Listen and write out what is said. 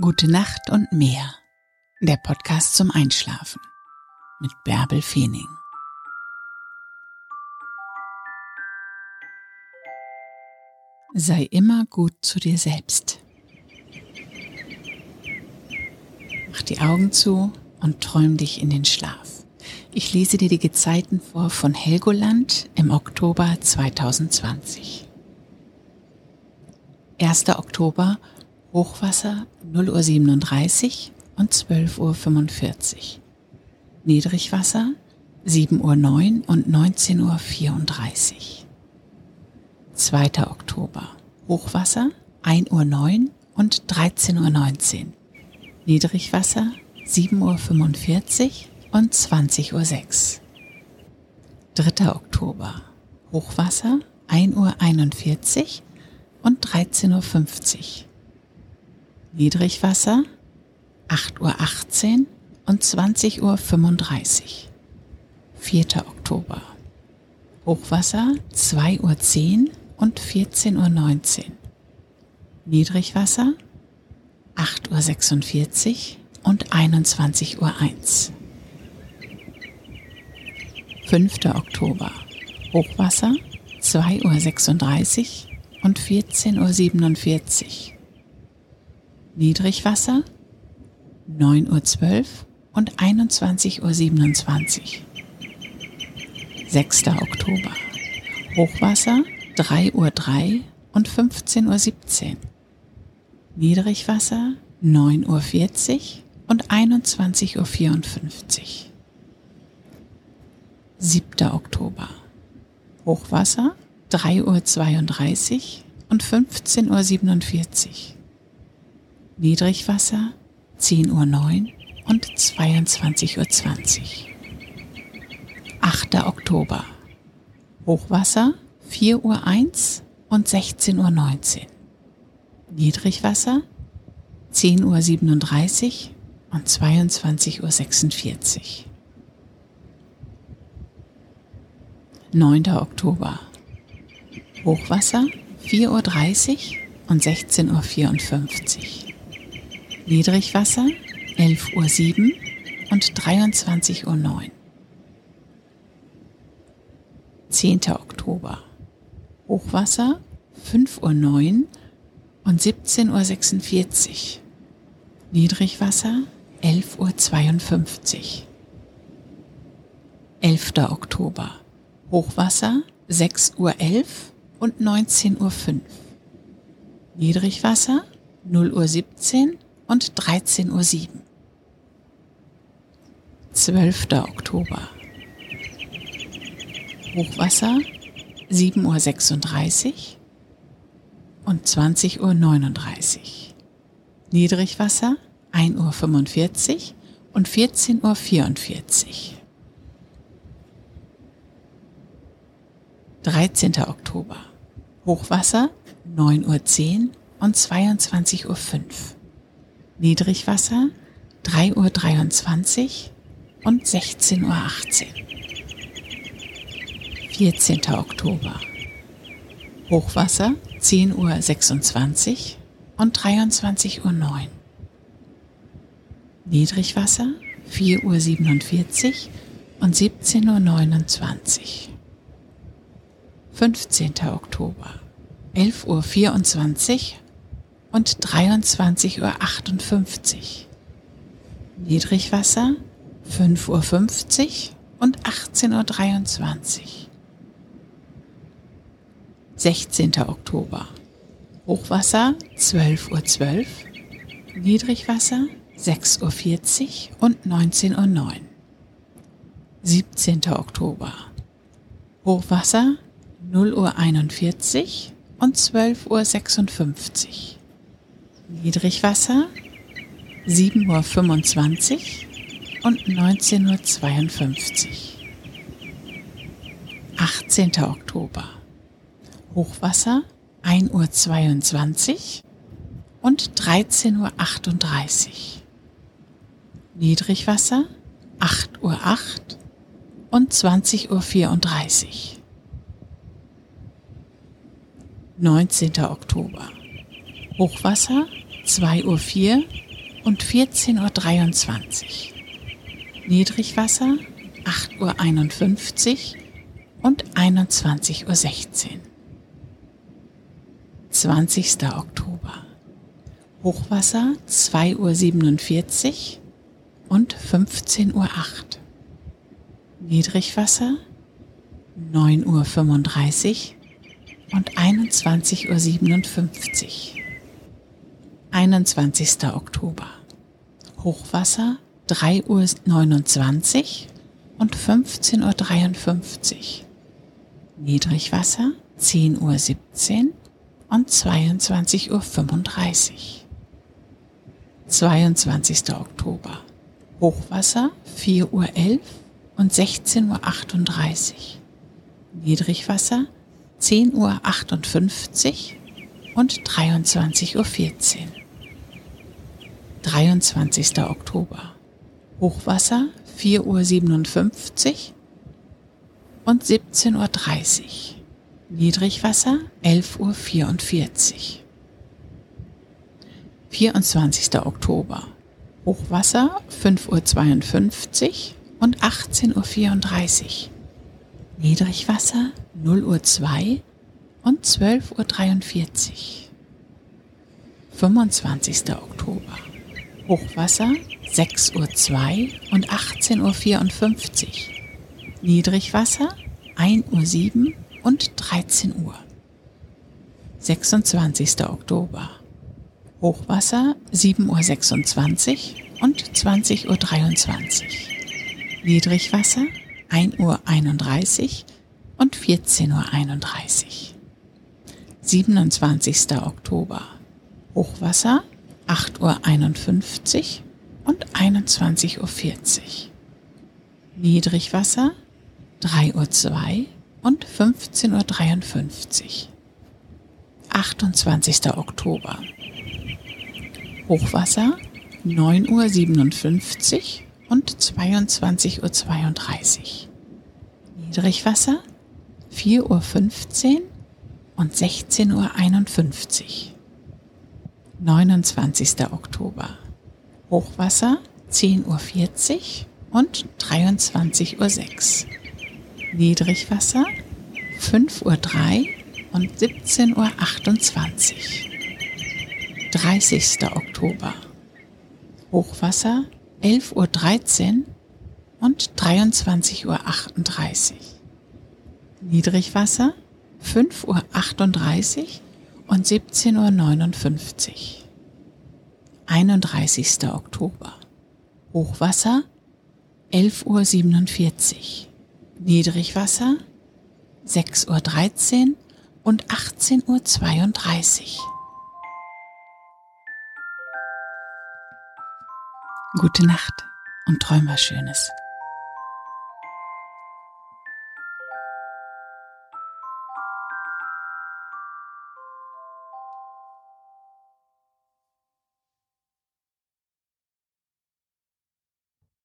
Gute Nacht und mehr. Der Podcast zum Einschlafen mit Bärbel Feening. Sei immer gut zu dir selbst. Mach die Augen zu und träum dich in den Schlaf. Ich lese dir die Gezeiten vor von Helgoland im Oktober 2020. 1. Oktober Hochwasser 0 Uhr 37 und 12 Uhr 45. Niedrigwasser 7 Uhr 9 und 19 Uhr 34. 2. Oktober Hochwasser 1 Uhr 9 und 13 Uhr 19. Niedrigwasser 7 Uhr 45 und 20 Uhr 6. 3. Oktober Hochwasser 1 Uhr 41 und 13 Uhr 50. Niedrigwasser 8.18 Uhr und 20.35 Uhr. 4. Oktober. Hochwasser 2.10 Uhr und 14.19 Uhr. Niedrigwasser 8.46 Uhr und 21.01 Uhr. 5. Oktober. Hochwasser 2.36 Uhr und 14.47 Uhr. Niedrigwasser 9.12 Uhr und 21.27 Uhr. 6. Oktober. Hochwasser 3.03 Uhr und 15.17 Uhr. Niedrigwasser 9.40 Uhr und 21.54 Uhr. 7. Oktober. Hochwasser 3.32 Uhr und 15.47 Uhr. Niedrigwasser 10.09 Uhr und 22.20 Uhr. 8. Oktober. Hochwasser 4.01 Uhr und 16.19 Uhr. Niedrigwasser 10.37 Uhr und 22.46 Uhr. 9. Oktober. Hochwasser 4.30 Uhr und 16.54 Uhr. Niedrigwasser 11.07 Uhr und 23.09 Uhr. 10. Oktober. Hochwasser 5.09 Uhr und 17.46 Uhr. Niedrigwasser 11.52 Uhr. 11. Oktober. Hochwasser 6.11 Uhr und 19.05 Uhr. Niedrigwasser 0.17 Uhr und 13.07 Uhr. 12. Oktober. Hochwasser 7.36 Uhr und 20.39 Uhr. Niedrigwasser 1.45 Uhr und 14.44 Uhr. 13. Oktober. Hochwasser 9.10 Uhr und 22.05 Uhr. Niedrigwasser 3.23 Uhr und 16.18 Uhr. 14. Oktober. Hochwasser 10.26 Uhr und 23.09 Uhr. Niedrigwasser 4.47 Uhr und 17.29 Uhr. 15. Oktober 11.24 Uhr und 23.58 Uhr. Niedrigwasser 5.50 Uhr und 18.23 Uhr. 16. Oktober. Hochwasser 12.12 Uhr, 12, Niedrigwasser 6.40 Uhr und 19.09 Uhr. 17. Oktober. Hochwasser 0.41 Uhr und 12.56 Uhr. Niedrigwasser 7.25 Uhr und 19.52 Uhr. 18. Oktober. Hochwasser 1.22 Uhr und 13.38 Uhr. Niedrigwasser 8.08 Uhr und 20.34 Uhr. 19. Oktober. Hochwasser 2.04 Uhr und 14.23 Uhr. Niedrigwasser 8.51 Uhr und 21.16 Uhr. 20. Oktober. Hochwasser 2.47 Uhr und 15.08 Uhr. Niedrigwasser 9.35 Uhr und 21.57 Uhr. 21. Oktober. Hochwasser 3.29 Uhr und 15.53 Uhr. Niedrigwasser 10.17 Uhr und 22.35 Uhr. 22. Oktober. Hochwasser 4.11 Uhr und 16.38 Uhr. Niedrigwasser 10.58 Uhr und 23.14 Uhr. 23. Oktober. Hochwasser 4.57 Uhr und 17.30 Uhr. Niedrigwasser 11.44 Uhr. 24. Oktober. Hochwasser 5.52 Uhr und 18.34 Uhr. Niedrigwasser 0 Uhr 2 und 12.43 Uhr. 25. Oktober. Hochwasser 6 Uhr 2 und 18.54 Uhr. Niedrigwasser 1 Uhr 7 und 13 Uhr. 26. Oktober. Hochwasser 7.26 Uhr und 20.23 Uhr. Niedrigwasser 1.31 Uhr und 14.31 Uhr. 27. Oktober. Hochwasser 8.51 Uhr und 21.40 Uhr. Niedrigwasser 3.02 Uhr und 15.53 Uhr. 28. Oktober. Hochwasser 9.57 Uhr und 22.32 Uhr. Niedrigwasser 4.15 Uhr und 16.51 Uhr. 29. Oktober. Hochwasser 10.40 Uhr und 23.06 Uhr. Niedrigwasser 5.03 Uhr und 17.28 Uhr. 30. Oktober. Hochwasser 11.13 Uhr und 23.38 Uhr. Niedrigwasser 5.38 Uhr und 17.59 Uhr. 31. Oktober. Hochwasser 11.47 Uhr. Niedrigwasser 6.13 Uhr und 18.32 Uhr. Gute Nacht und träum was Schönes.